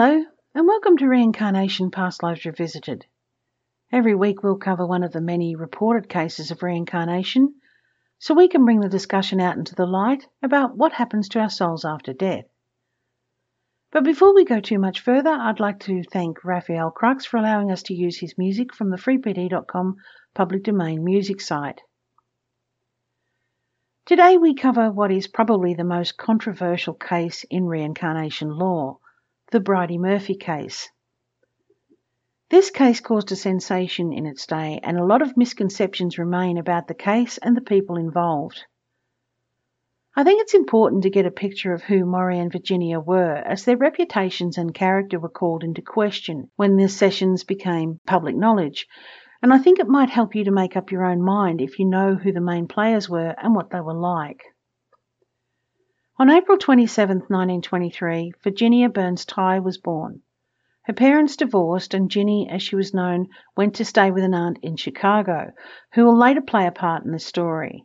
Hello, and welcome to Reincarnation Past Lives Revisited. Every week we'll cover one of the many reported cases of reincarnation so we can bring the discussion out into the light about what happens to our souls after death. But before we go too much further, I'd like to thank Rafael Krux for allowing us to use his music from the freepd.com public domain music site. Today we cover what is probably the most controversial case in reincarnation law the Bridey Murphy case. This case caused a sensation in its day, and a lot of misconceptions remain about the case and the people involved. I think it's important to get a picture of who Morey and Virginia were, as their reputations and character were called into question when the sessions became public knowledge, and I think it might help you to make up your own mind if you know who the main players were and what they were like. On April 27, 1923, Virginia Burns Tighe was born. Her parents divorced, and Ginny, as she was known, went to stay with an aunt in Chicago, who will later play a part in the story.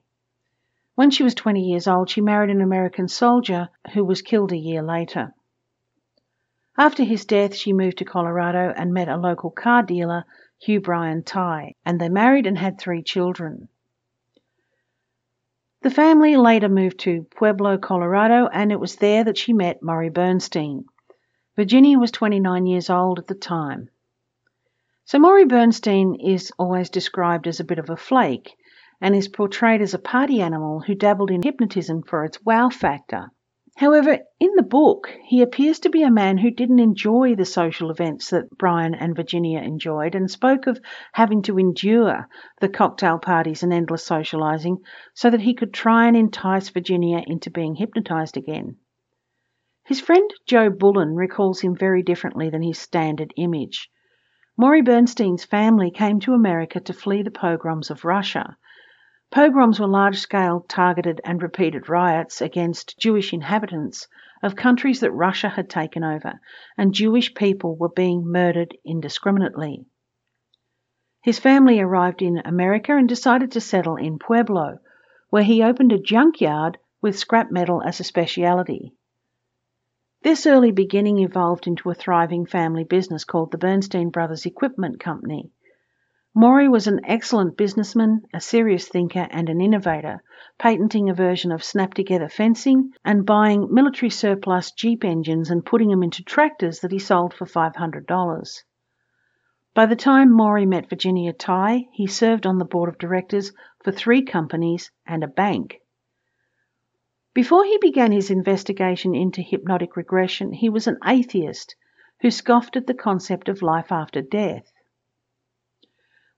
When she was 20 years old, she married an American soldier who was killed a year later. After his death, she moved to Colorado and met a local car dealer, Hugh Brian Tighe, and they married and had three children. The family later moved to Pueblo, Colorado, and it was there that she met Morey Bernstein. Virginia was 29 years old at the time. So Morey Bernstein is always described as a bit of a flake and is portrayed as a party animal who dabbled in hypnotism for its wow factor. However, in the book, he appears to be a man who didn't enjoy the social events that Brian and Virginia enjoyed and spoke of having to endure the cocktail parties and endless socializing so that he could try and entice Virginia into being hypnotized again. His friend Joe Bullen recalls him very differently than his standard image. Morey Bernstein's family came to America to flee the pogroms of Russia Pogroms were large scale, targeted, and repeated riots against Jewish inhabitants of countries that Russia had taken over, and Jewish people were being murdered indiscriminately. His family arrived in America and decided to settle in Pueblo, where he opened a junkyard with scrap metal as a speciality. This early beginning evolved into a thriving family business called the Bernstein Brothers Equipment Company Morey was an excellent businessman, a serious thinker, and an innovator, patenting a version of snap together fencing and buying military surplus Jeep engines and putting them into tractors that he sold for $500. By the time Morey met Virginia Tighe, he served on the board of directors for three companies and a bank. Before he began his investigation into hypnotic regression, he was an atheist who scoffed at the concept of life after death.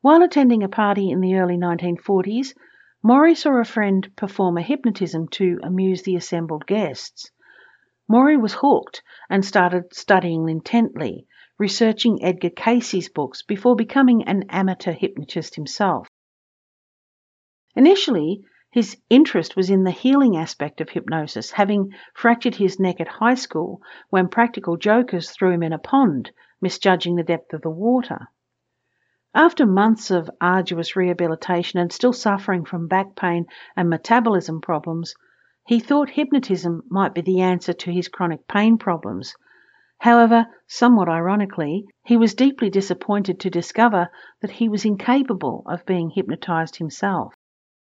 While attending a party in the early 1940s, Morey saw a friend perform a hypnotism to amuse the assembled guests. Morey was hooked and started studying intently, researching Edgar Cayce's books before becoming an amateur hypnotist himself. Initially, his interest was in the healing aspect of hypnosis, having fractured his neck at high school when practical jokers threw him in a pond, misjudging the depth of the water. After months of arduous rehabilitation and still suffering from back pain and metabolism problems, he thought hypnotism might be the answer to his chronic pain problems. However, somewhat ironically, he was deeply disappointed to discover that he was incapable of being hypnotized himself.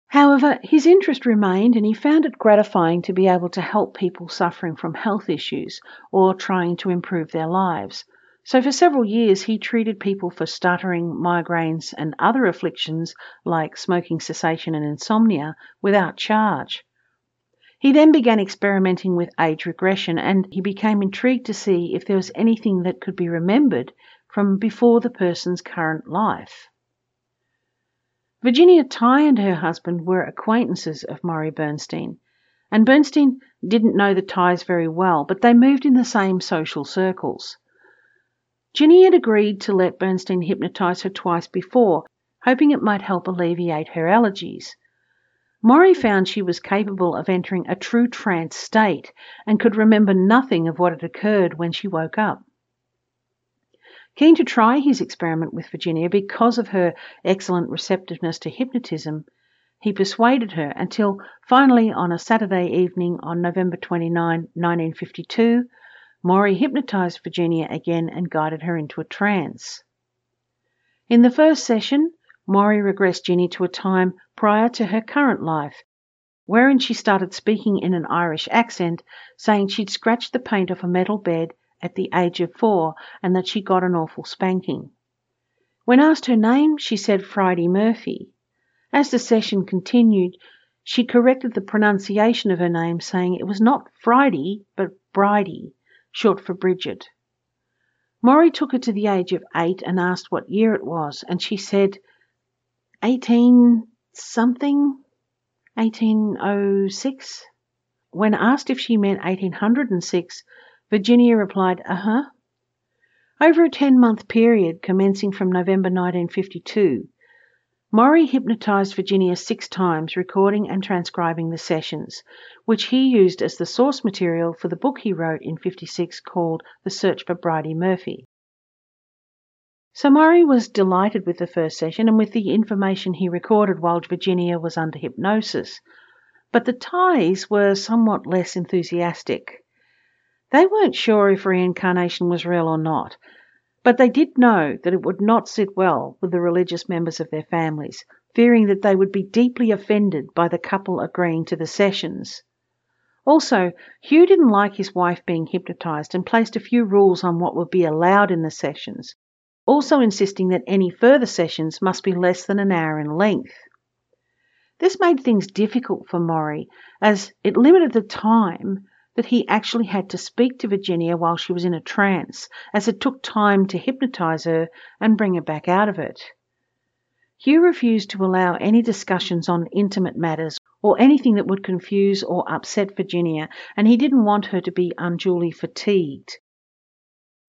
However, his interest remained and he found it gratifying to be able to help people suffering from health issues or trying to improve their lives. So, for several years, he treated people for stuttering, migraines, and other afflictions like smoking cessation and insomnia without charge. He then began experimenting with age regression and he became intrigued to see if there was anything that could be remembered from before the person's current life. Virginia Tighe and her husband were acquaintances of Morey Bernstein, and Bernstein didn't know the Tighes very well, but they moved in the same social circles. Ginny had agreed to let Bernstein hypnotize her twice before, hoping it might help alleviate her allergies. Morey found she was capable of entering a true trance state and could remember nothing of what had occurred when she woke up. Keen to try his experiment with Virginia because of her excellent receptiveness to hypnotism, he persuaded her until finally on a Saturday evening on November 29, 1952, Morey hypnotized Virginia again and guided her into a trance. In the first session, Morey regressed Ginny to a time prior to her current life, wherein she started speaking in an Irish accent, saying she'd scratched the paint off a metal bed at the age of four and that she got an awful spanking. When asked her name, she said Friday Murphy. As the session continued, she corrected the pronunciation of her name, saying it was not Friday, but Bridie, short for Bridget. Morey took her to the age of eight and asked what year it was, and she said eighteen something, 1806. When asked if she meant 1806, Virginia replied, uh huh. Over a 10 month period commencing from November 1952, Morey hypnotized Virginia six times, recording and transcribing the sessions, which he used as the source material for the book he wrote in 56 called The Search for Bridie Murphy. So Morey was delighted with the first session and with the information he recorded while Virginia was under hypnosis. But the Tighes were somewhat less enthusiastic. They weren't sure if reincarnation was real or not, but they did know that it would not sit well with the religious members of their families, fearing that they would be deeply offended by the couple agreeing to the sessions. Also, Hugh didn't like his wife being hypnotized and placed a few rules on what would be allowed in the sessions, also insisting that any further sessions must be less than an hour in length. This made things difficult for Morey, as it limited the time that he actually had to speak to Virginia while she was in a trance, as it took time to hypnotize her and bring her back out of it. Hugh refused to allow any discussions on intimate matters or anything that would confuse or upset Virginia, and he didn't want her to be unduly fatigued.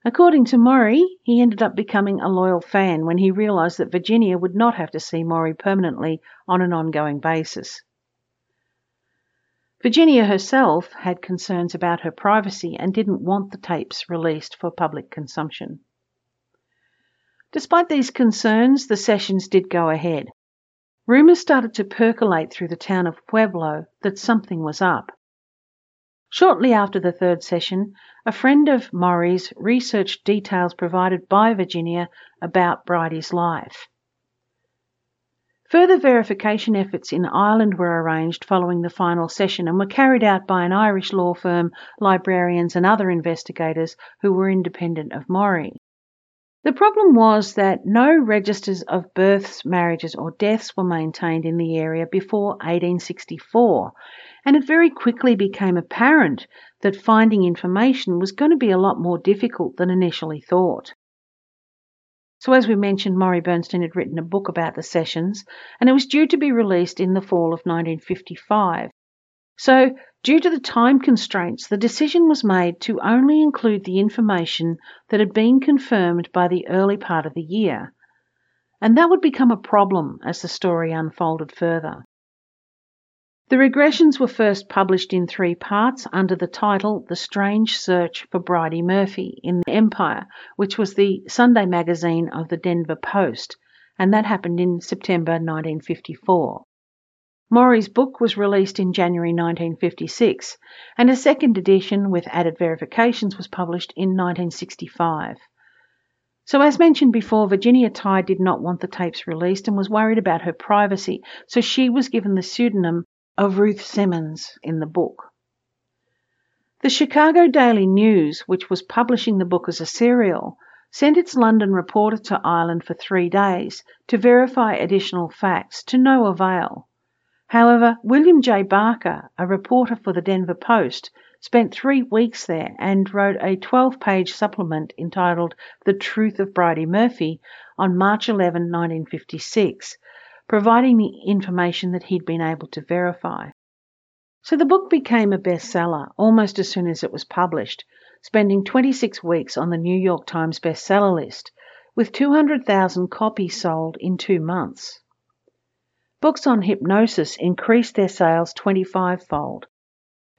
According to Morey, he ended up becoming a loyal fan when he realised that Virginia would not have to see Morey permanently on an ongoing basis. Virginia herself had concerns about her privacy and didn't want the tapes released for public consumption. Despite these concerns, the sessions did go ahead. Rumours started to percolate through the town of Pueblo that something was up. Shortly after the third session, a friend of Morey's researched details provided by Virginia about Bridie's life. Further verification efforts in Ireland were arranged following the final session and were carried out by an Irish law firm, librarians, and other investigators who were independent of Morey. The problem was that no registers of births, marriages, or deaths were maintained in the area before 1864, and it very quickly became apparent that finding information was going to be a lot more difficult than initially thought. So, as we mentioned, Morey Bernstein had written a book about the sessions, and it was due to be released in the fall of 1955. So, due to the time constraints, the decision was made to only include the information that had been confirmed by the early part of the year. And that would become a problem as the story unfolded further. The regressions were first published in three parts under the title The Strange Search for Bridie Murphy in the Empire, which was the Sunday magazine of the Denver Post, and that happened in September 1954. Morey's book was released in January 1956, and a second edition with added verifications was published in 1965. So, as mentioned before, Virginia Tighe did not want the tapes released and was worried about her privacy, so she was given the pseudonym of Ruth Simmons in the book. The Chicago Daily News, which was publishing the book as a serial, sent its London reporter to Ireland for three days to verify additional facts to no avail. However, William J. Barker, a reporter for the Denver Post, spent three weeks there and wrote a 12 page supplement entitled The Truth of Bridie Murphy on March 11, 1956, providing the information that he'd been able to verify. So the book became a bestseller almost as soon as it was published, spending 26 weeks on the New York Times bestseller list, with 200,000 copies sold in two months. Books on hypnosis increased their sales 25 fold,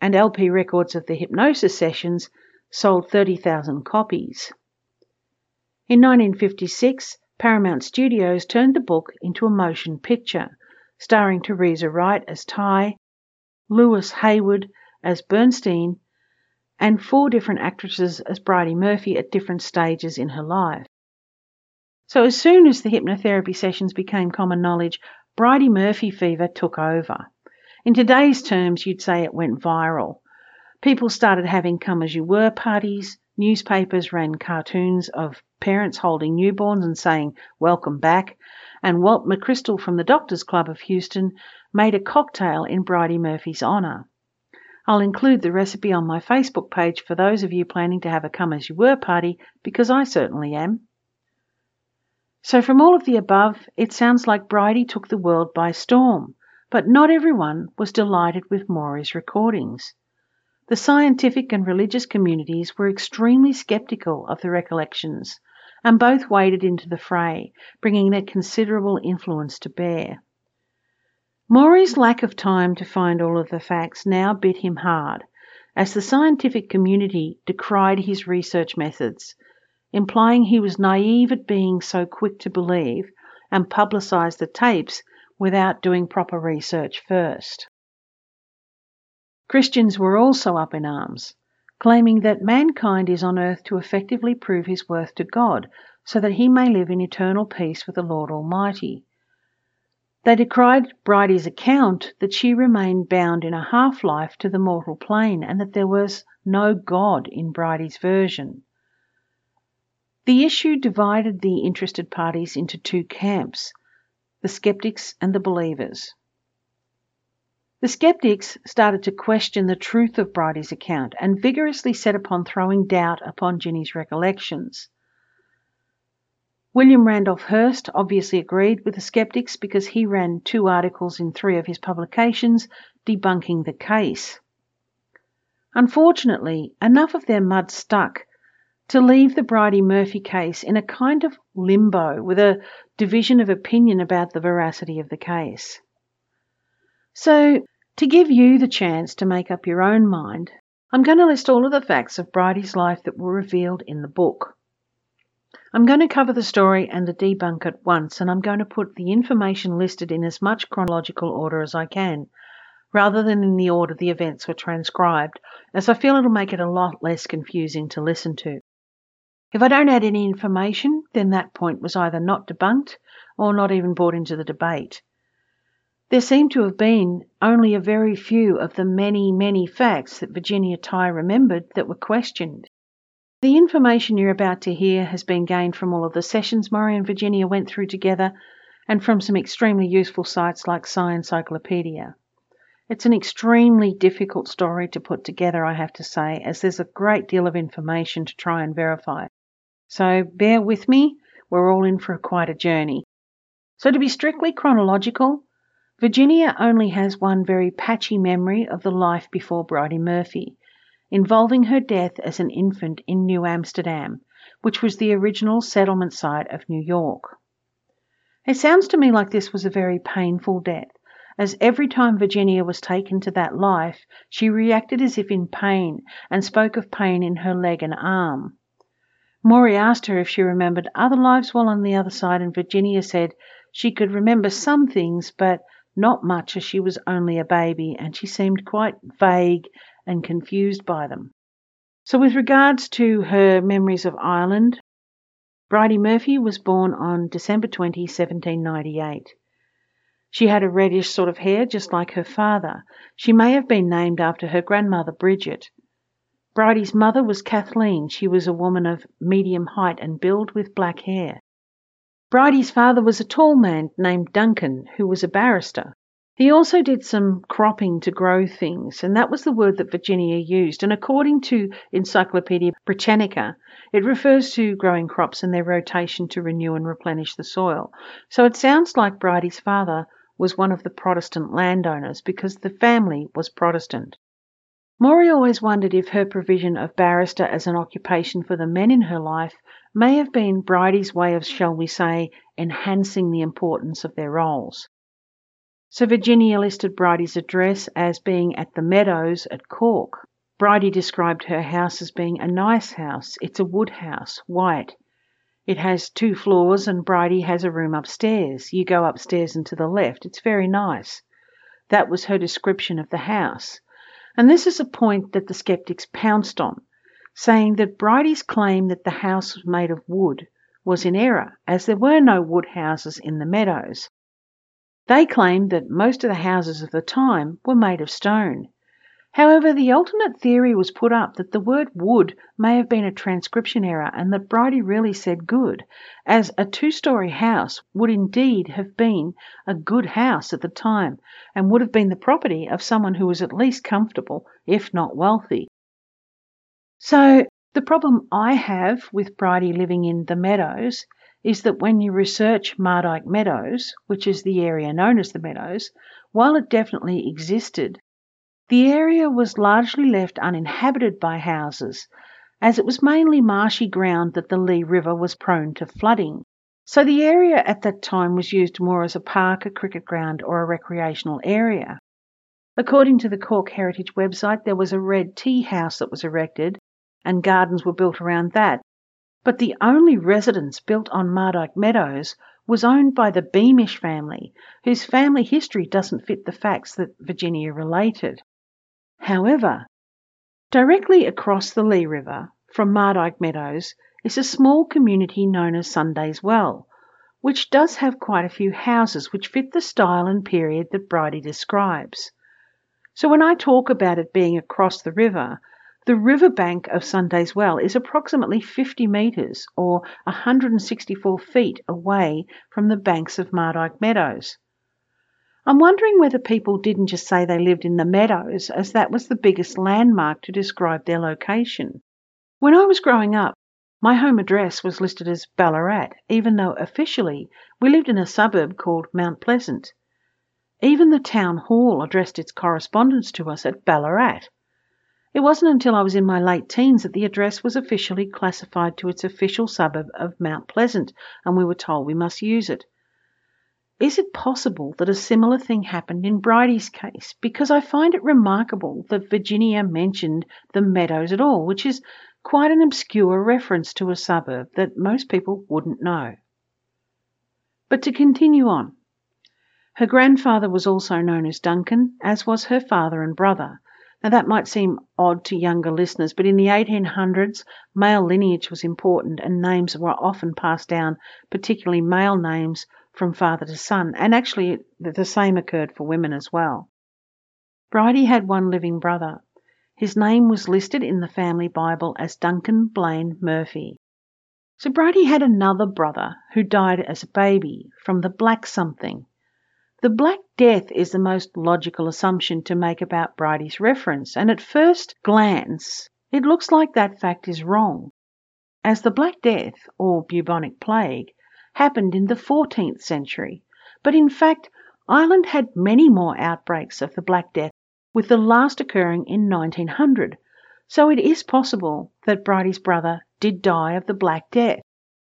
and LP records of the hypnosis sessions sold 30,000 copies. In 1956, Paramount Studios turned the book into a motion picture, starring Teresa Wright as Tighe, Louis Hayward as Bernstein, and four different actresses as Bridey Murphy at different stages in her life. So, as soon as the hypnotherapy sessions became common knowledge, Bridey Murphy fever took over. In today's terms, you'd say it went viral. People started having come as you were parties, newspapers ran cartoons of parents holding newborns and saying, Welcome back, and Walt McChrystal from the Doctors Club of Houston made a cocktail in Bridey Murphy's honour. I'll include the recipe on my Facebook page for those of you planning to have a come as you were party because I certainly am. So, from all of the above, it sounds like Bridey took the world by storm, but not everyone was delighted with Morey's recordings. The scientific and religious communities were extremely sceptical of the recollections, and both waded into the fray, bringing their considerable influence to bear. Morey's lack of time to find all of the facts now bit him hard, as the scientific community decried his research methods implying he was naive at being so quick to believe and publicise the tapes without doing proper research first. Christians were also up in arms, claiming that mankind is on earth to effectively prove his worth to God so that he may live in eternal peace with the Lord Almighty. They decried Bridey's account that she remained bound in a half life to the mortal plane and that there was no God in Bridey's version. The issue divided the interested parties into two camps the skeptics and the believers. The skeptics started to question the truth of Bridey's account and vigorously set upon throwing doubt upon Ginny's recollections. William Randolph Hearst obviously agreed with the skeptics because he ran two articles in three of his publications debunking the case. Unfortunately, enough of their mud stuck to leave the Bridey Murphy case in a kind of limbo with a division of opinion about the veracity of the case. So, to give you the chance to make up your own mind, I'm going to list all of the facts of Bridey's life that were revealed in the book. I'm going to cover the story and the debunk at once, and I'm going to put the information listed in as much chronological order as I can, rather than in the order the events were transcribed, as I feel it'll make it a lot less confusing to listen to. If I don't add any information, then that point was either not debunked or not even brought into the debate. There seem to have been only a very few of the many, many facts that Virginia Tighe remembered that were questioned. The information you're about to hear has been gained from all of the sessions Morey and Virginia went through together and from some extremely useful sites like Sciencyclopedia. It's an extremely difficult story to put together, I have to say, as there's a great deal of information to try and verify. So bear with me, we're all in for quite a journey. So, to be strictly chronological, Virginia only has one very patchy memory of the life before Bridey Murphy, involving her death as an infant in New Amsterdam, which was the original settlement site of New York. It sounds to me like this was a very painful death, as every time Virginia was taken to that life, she reacted as if in pain and spoke of pain in her leg and arm. Morey asked her if she remembered other lives while on the other side, and Virginia said she could remember some things, but not much as she was only a baby, and she seemed quite vague and confused by them. So, with regards to her memories of Ireland, Bridey Murphy was born on December 20, 1798. She had a reddish sort of hair, just like her father. She may have been named after her grandmother Bridget. Bridey's mother was Kathleen. She was a woman of medium height and build with black hair. Bridey's father was a tall man named Duncan, who was a barrister. He also did some cropping to grow things, and that was the word that Virginia used. And according to Encyclopedia Britannica, it refers to growing crops and their rotation to renew and replenish the soil. So it sounds like Bridey's father was one of the Protestant landowners because the family was Protestant. Morey always wondered if her provision of barrister as an occupation for the men in her life may have been Bridie's way of, shall we say, enhancing the importance of their roles. So Virginia listed Bridie's address as being at the Meadows at Cork. Bridie described her house as being a nice house. It's a wood house, white. It has two floors, and Bridie has a room upstairs. You go upstairs and to the left. It's very nice. That was her description of the house. And this is a point that the skeptics pounced on, saying that Bridie's claim that the house was made of wood was in error, as there were no wood houses in the meadows. They claimed that most of the houses of the time were made of stone. However, the alternate theory was put up that the word wood may have been a transcription error and that Bridie really said good, as a two story house would indeed have been a good house at the time and would have been the property of someone who was at least comfortable, if not wealthy. So, the problem I have with Bridie living in the Meadows is that when you research Mardyke Meadows, which is the area known as the Meadows, while it definitely existed, the area was largely left uninhabited by houses, as it was mainly marshy ground that the Lee River was prone to flooding. So the area at that time was used more as a park, a cricket ground, or a recreational area. According to the Cork Heritage website, there was a red tea house that was erected and gardens were built around that. But the only residence built on Mardyke Meadows was owned by the Beamish family, whose family history doesn't fit the facts that Virginia related. However, directly across the Lee River from Mardyke Meadows is a small community known as Sunday's Well, which does have quite a few houses which fit the style and period that Bridie describes. So when I talk about it being across the river, the river bank of Sunday's Well is approximately 50 metres or 164 feet away from the banks of Mardyke Meadows. I'm wondering whether people didn't just say they lived in the meadows, as that was the biggest landmark to describe their location. When I was growing up, my home address was listed as Ballarat, even though officially we lived in a suburb called Mount Pleasant. Even the town hall addressed its correspondence to us at Ballarat. It wasn't until I was in my late teens that the address was officially classified to its official suburb of Mount Pleasant, and we were told we must use it. Is it possible that a similar thing happened in Bridie's case? Because I find it remarkable that Virginia mentioned the Meadows at all, which is quite an obscure reference to a suburb that most people wouldn't know. But to continue on. Her grandfather was also known as Duncan, as was her father and brother. Now, that might seem odd to younger listeners, but in the 1800s, male lineage was important and names were often passed down, particularly male names, from father to son, and actually the same occurred for women as well. Bridie had one living brother. His name was listed in the family Bible as Duncan Blaine Murphy. So Bridie had another brother who died as a baby from the Black something. The Black Death is the most logical assumption to make about Bridie's reference, and at first glance, it looks like that fact is wrong, as the Black Death, or bubonic plague, happened in the 14th century, but in fact, Ireland had many more outbreaks of the Black Death, with the last occurring in 1900, so it is possible that Bridie's brother did die of the Black Death.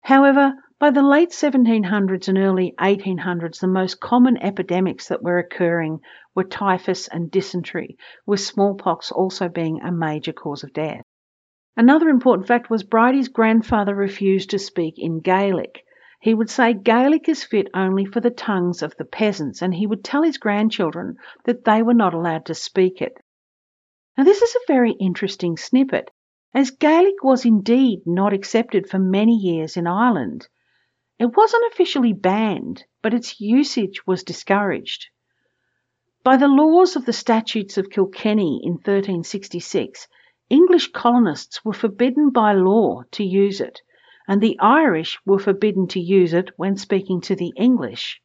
However, by the late 1700s and early 1800s, the most common epidemics that were occurring were typhus and dysentery, with smallpox also being a major cause of death. Another important fact was Bridie's grandfather refused to speak in Gaelic, he would say Gaelic is fit only for the tongues of the peasants, and he would tell his grandchildren that they were not allowed to speak it. Now, this is a very interesting snippet, as Gaelic was indeed not accepted for many years in Ireland. It wasn't officially banned, but its usage was discouraged. By the laws of the Statutes of Kilkenny in 1366, English colonists were forbidden by law to use it and the Irish were forbidden to use it when speaking to the English.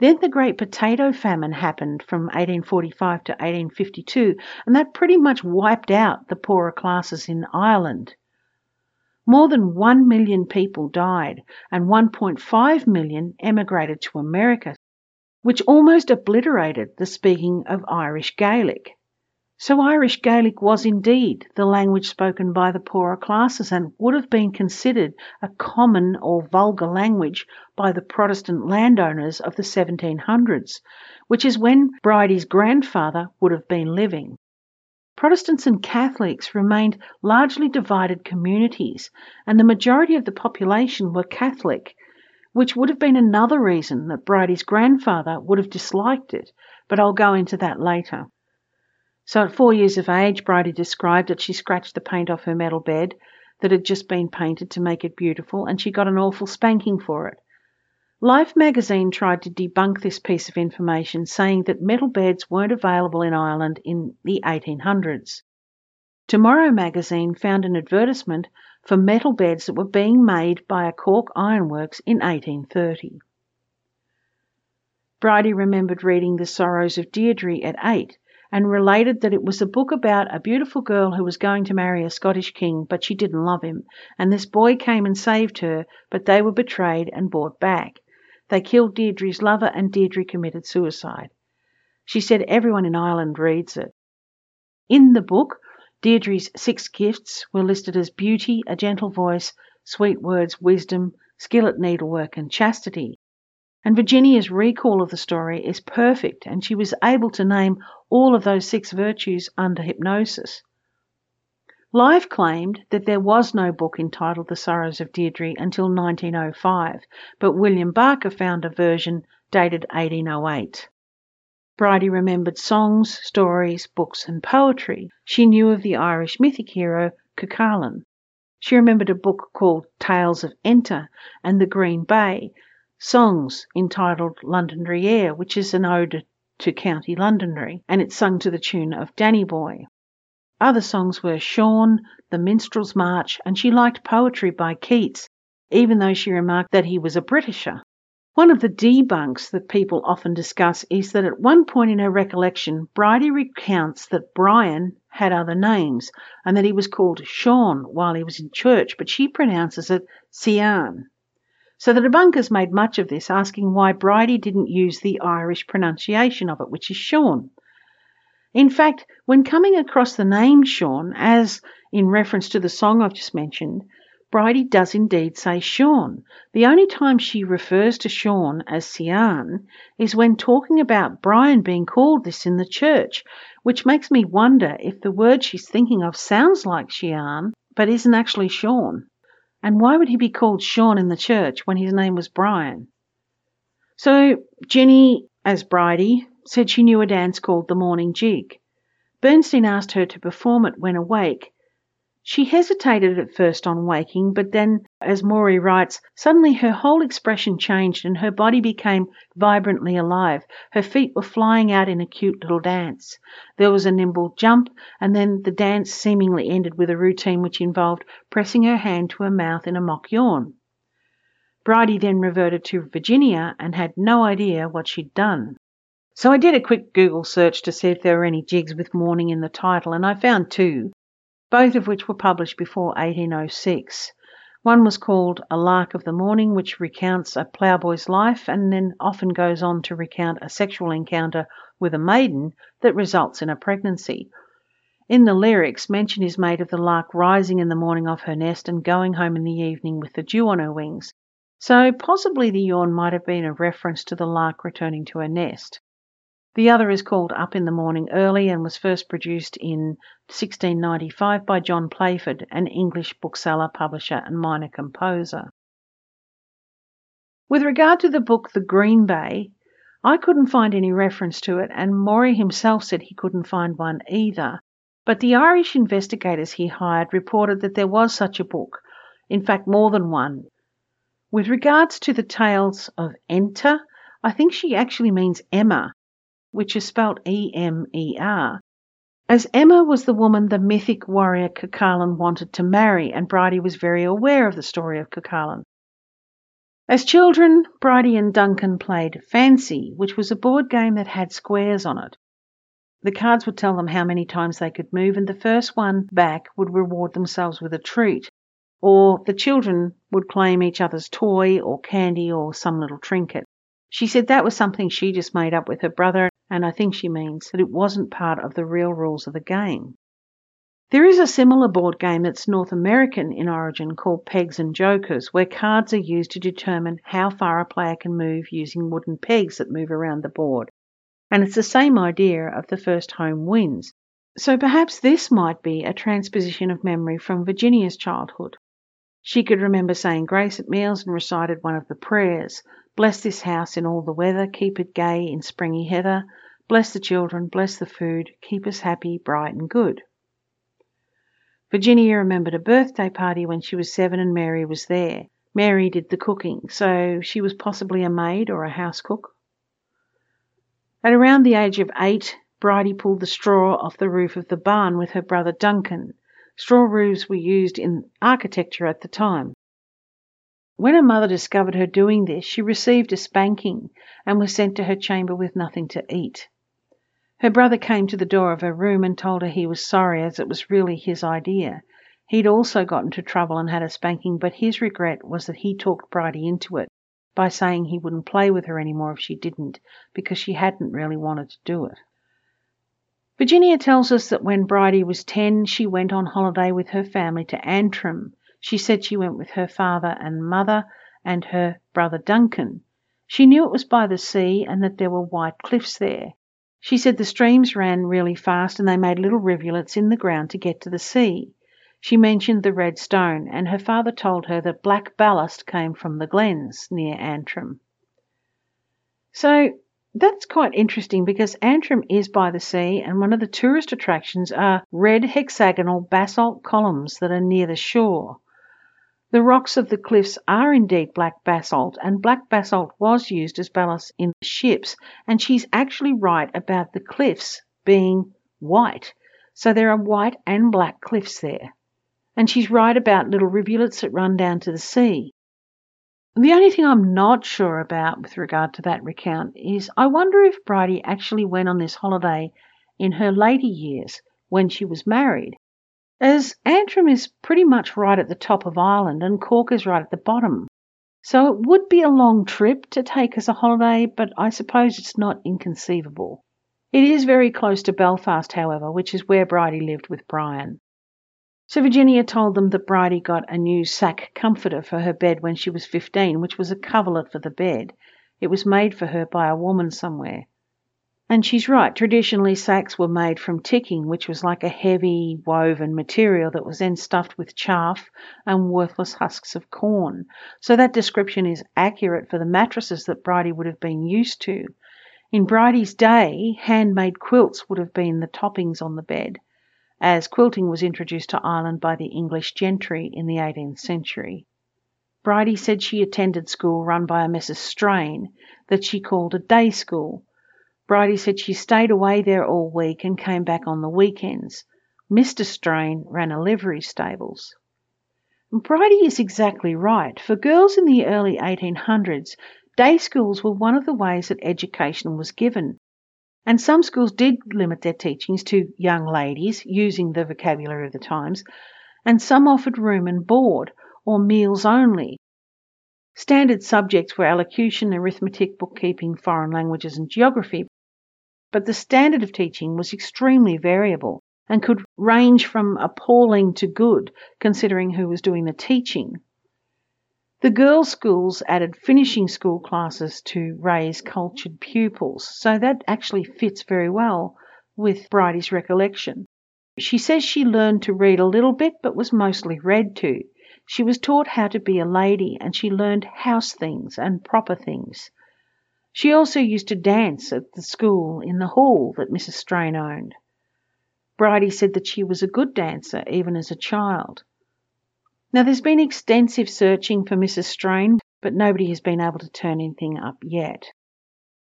Then the Great Potato Famine happened from 1845 to 1852, and that pretty much wiped out the poorer classes in Ireland. More than 1 million people died, and 1.5 million emigrated to America, which almost obliterated the speaking of Irish Gaelic. So Irish Gaelic was indeed the language spoken by the poorer classes and would have been considered a common or vulgar language by the Protestant landowners of the 1700s, which is when Bridie's grandfather would have been living. Protestants and Catholics remained largely divided communities, and the majority of the population were Catholic, which would have been another reason that Bridie's grandfather would have disliked it, but I'll go into that later. So at four years of age, Bridie described that she scratched the paint off her metal bed that had just been painted to make it beautiful, and she got an awful spanking for it. Life magazine tried to debunk this piece of information, saying that metal beds weren't available in Ireland in the 1800s. Tomorrow magazine found an advertisement for metal beds that were being made by a Cork ironworks in 1830. Bridie remembered reading The Sorrows of Deirdre at eight and related that it was a book about a beautiful girl who was going to marry a Scottish king, but she didn't love him, and this boy came and saved her, but they were betrayed and brought back. They killed Deirdre's lover, and Deirdre committed suicide. She said everyone in Ireland reads it. In the book, Deirdre's six gifts were listed as beauty, a gentle voice, sweet words, wisdom, skill at needlework, and chastity. And Virginia's recall of the story is perfect, and she was able to name all of those six virtues under hypnosis. Life claimed that there was no book entitled The Sorrows of Deirdre until 1905, but William Barker found a version dated 1808. Bridie remembered songs, stories, books, and poetry. She knew of the Irish mythic hero Cuchulainn. She remembered a book called Tales of Enter and the Green Bay, songs entitled Londonderry Air, which is an ode to County Londonderry, and it's sung to the tune of Danny Boy. Other songs were Sean, The Minstrel's March, and she liked poetry by Keats, even though she remarked that he was a Britisher. One of the debunks that people often discuss is that at one point in her recollection, Bridie recounts that Brian had other names and that he was called Sean while he was in church, but she pronounces it Sian. So the debunkers made much of this, asking why Bridie didn't use the Irish pronunciation of it, which is Sean. In fact, when coming across the name Sean, as in reference to the song I've just mentioned, Bridie does indeed say Sean. The only time she refers to Sean as Sian is when talking about Brian being called this in the church, which makes me wonder if the word she's thinking of sounds like Shian but isn't actually Sean. And why would he be called Sean in the church when his name was Brian? So Ginny, as Bridie, said she knew a dance called the Morning Jig. Bernstein asked her to perform it when awake, she hesitated at first on waking, but then, as Morey writes, suddenly her whole expression changed and her body became vibrantly alive. Her feet were flying out in a cute little dance. There was a nimble jump, and then the dance seemingly ended with a routine which involved pressing her hand to her mouth in a mock yawn. Bridie then reverted to Virginia and had no idea what she'd done. So I did a quick Google search to see if there were any jigs with morning in the title, and I found two both of which were published before 1806. One was called A Lark of the Morning, which recounts a ploughboy's life and then often goes on to recount a sexual encounter with a maiden that results in a pregnancy. In the lyrics, mention is made of the lark rising in the morning off her nest and going home in the evening with the dew on her wings. So possibly the yawn might have been a reference to the lark returning to her nest. The other is called Up in the Morning Early and was first produced in 1695 by John Playford, an English bookseller, publisher, and minor composer. With regard to the book The Green Bay, I couldn't find any reference to it, and Morey himself said he couldn't find one either. But the Irish investigators he hired reported that there was such a book, in fact, more than one. With regards to the tales of Enter, I think she actually means Emer, which is spelt E M E R, as Emer was the woman the mythic warrior Cuchulainn wanted to marry, and Bridie was very aware of the story of Cuchulainn. As children, Bridie and Duncan played Fancy, which was a board game that had squares on it. The cards would tell them how many times they could move, and the first one back would reward themselves with a treat. Or the children would claim each other's toy or candy or some little trinket. She said that was something she just made up with her brother, and I think she means that it wasn't part of the real rules of the game. There is a similar board game that's North American in origin called Pegs and Jokers, where cards are used to determine how far a player can move using wooden pegs that move around the board. And it's the same idea of the first home wins. So perhaps this might be a transposition of memory from Virginia's childhood. She could remember saying grace at meals and recited one of the prayers Bless this house in all the weather, keep it gay in springy heather, Bless the children, bless the food, keep us happy, bright, and good. Virginia remembered a birthday party when she was seven and Mary was there. Mary did the cooking, so she was possibly a maid or a house cook. At around the age of eight, Bridie pulled the straw off the roof of the barn with her brother Duncan. Straw roofs were used in architecture at the time. When her mother discovered her doing this, she received a spanking and was sent to her chamber with nothing to eat. Her brother came to the door of her room and told her he was sorry as it was really his idea. He'd also got into trouble and had a spanking, but his regret was that he talked Bridie into it by saying he wouldn't play with her any more if she didn't, because she hadn't really wanted to do it. Virginia tells us that when Bridie was 10, she went on holiday with her family to Antrim. She said she went with her father and mother and her brother Duncan. She knew it was by the sea and that there were white cliffs there. She said the streams ran really fast and they made little rivulets in the ground to get to the sea. She mentioned the red stone, and her father told her that black ballast came from the glens near Antrim. So that's quite interesting because Antrim is by the sea, and one of the tourist attractions are red hexagonal basalt columns that are near the shore. The rocks of the cliffs are indeed black basalt, and black basalt was used as ballast in ships, and she's actually right about the cliffs being white. So there are white and black cliffs there. And she's right about little rivulets that run down to the sea. The only thing I'm not sure about with regard to that recount is I wonder if Bridie actually went on this holiday in her later years when she was married, as Antrim is pretty much right at the top of Ireland and Cork is right at the bottom. So it would be a long trip to take as a holiday, but I suppose it's not inconceivable. It is very close to Belfast, however, which is where Bridie lived with Brian. So Virginia told them that Bridie got a new sack comforter for her bed when she was 15, which was a coverlet for the bed. It was made for her by a woman somewhere. And she's right, traditionally sacks were made from ticking, which was like a heavy woven material that was then stuffed with chaff and worthless husks of corn. So that description is accurate for the mattresses that Bridie would have been used to. In Bridie's day, handmade quilts would have been the toppings on the bed as quilting was introduced to Ireland by the English gentry in the 18th century. Bridie said she attended school run by a Mrs. Strain that she called a day school. Bridie said she stayed away there all week and came back on the weekends. Mr. Strain ran a livery stables. Bridie is exactly right. For girls in the early 1800s, day schools were one of the ways that education was given. And some schools did limit their teachings to young ladies using the vocabulary of the times, and some offered room and board or meals only. Standard subjects were elocution, arithmetic, bookkeeping, foreign languages, and geography, but the standard of teaching was extremely variable and could range from appalling to good, considering who was doing the teaching. The girls' schools added finishing school classes to raise cultured pupils, so that actually fits very well with Bridie's recollection. She says she learned to read a little bit but was mostly read to. She was taught how to be a lady and she learned house things and proper things. She also used to dance at the school in the hall that Mrs. Strain owned. Bridie said that she was a good dancer even as a child. Now, there's been extensive searching for Mrs. Strain, but nobody has been able to turn anything up yet.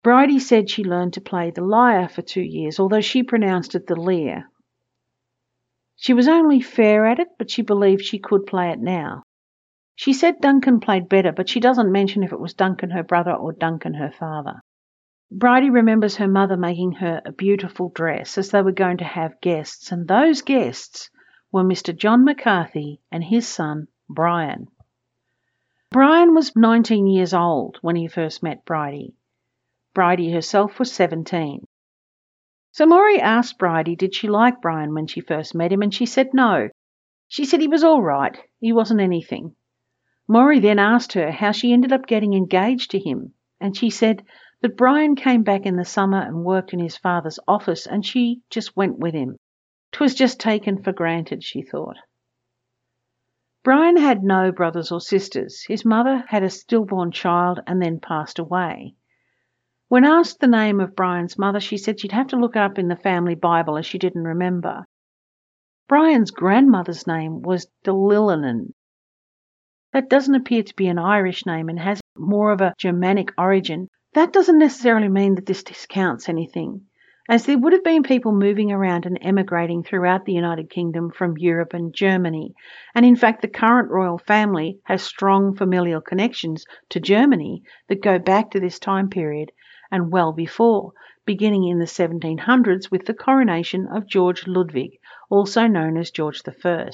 Bridie said she learned to play the lyre for two years, although she pronounced it the lyre. She was only fair at it, but she believed she could play it now. She said Duncan played better, but she doesn't mention if it was Duncan her brother or Duncan her father. Bridie remembers her mother making her a beautiful dress as they were going to have guests, and those guests were Mr. John McCarthy and his son, Brian. Brian was 19 years old when he first met Bridie. Bridie herself was 17. So Morey asked Bridie did she like Brian when she first met him, and she said no. She said he was all right, he wasn't anything. Morey then asked her how she ended up getting engaged to him, and she said that Brian came back in the summer and worked in his father's office, and she just went with him. 'Twas just taken for granted, she thought. Brian had no brothers or sisters. His mother had a stillborn child and then passed away. When asked the name of Brian's mother, she said she'd have to look up in the family Bible as she didn't remember. Brian's grandmother's name was Delilinan. That doesn't appear to be an Irish name and has more of a Germanic origin. That doesn't necessarily mean that this discounts anything as there would have been people moving around and emigrating throughout the United Kingdom from Europe and Germany. And in fact, the current royal family has strong familial connections to Germany that go back to this time period and well before, beginning in the 1700s with the coronation of George Ludwig, also known as George I.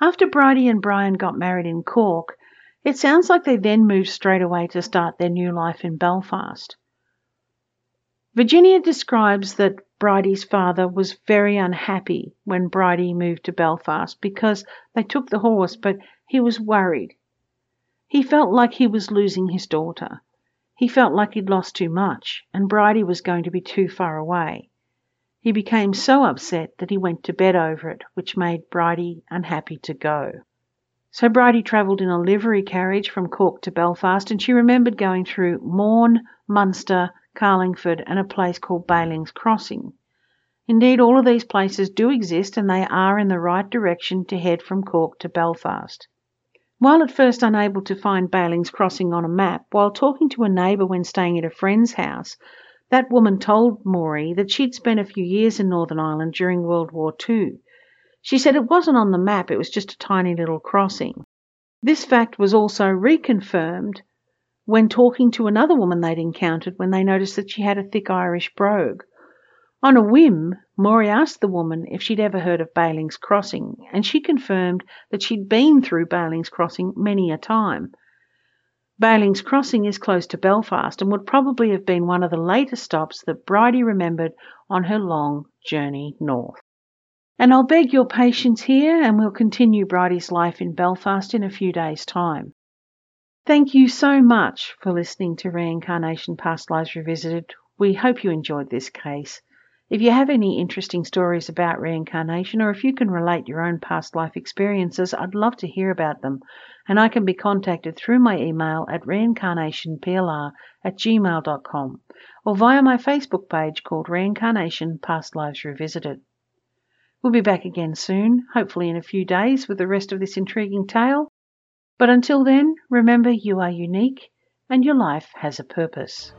After Bridie and Brian got married in Cork, it sounds like they then moved straight away to start their new life in Belfast. Virginia describes that Bridie's father was very unhappy when Bridie moved to Belfast because they took the horse, but he was worried. He felt like he was losing his daughter. He felt like he'd lost too much, and Bridie was going to be too far away. He became so upset that he went to bed over it, which made Bridie unhappy to go. So Bridie travelled in a livery carriage from Cork to Belfast, and she remembered going through Mourne, Munster, Carlingford, and a place called Bailing's Crossing. Indeed, all of these places do exist and they are in the right direction to head from Cork to Belfast. While at first unable to find Bailing's Crossing on a map, while talking to a neighbour when staying at a friend's house, that woman told Morey that she'd spent a few years in Northern Ireland during World War II. She said it wasn't on the map, it was just a tiny little crossing. This fact was also reconfirmed when talking to another woman they'd encountered when they noticed that she had a thick Irish brogue. On a whim, Morey asked the woman if she'd ever heard of Bailing's Crossing, and she confirmed that she'd been through Bailing's Crossing many a time. Bailing's Crossing is close to Belfast and would probably have been one of the later stops that Bridie remembered on her long journey north. And I'll beg your patience here, and we'll continue Bridie's life in Belfast in a few days' time. Thank you so much for listening to Reincarnation Past Lives Revisited. We hope you enjoyed this case. If you have any interesting stories about reincarnation, or if you can relate your own past life experiences, I'd love to hear about them. And I can be contacted through my email at reincarnationplr at gmail.com or via my Facebook page called Reincarnation Past Lives Revisited. We'll be back again soon, hopefully in a few days, with the rest of this intriguing tale. But until then, remember you are unique and your life has a purpose.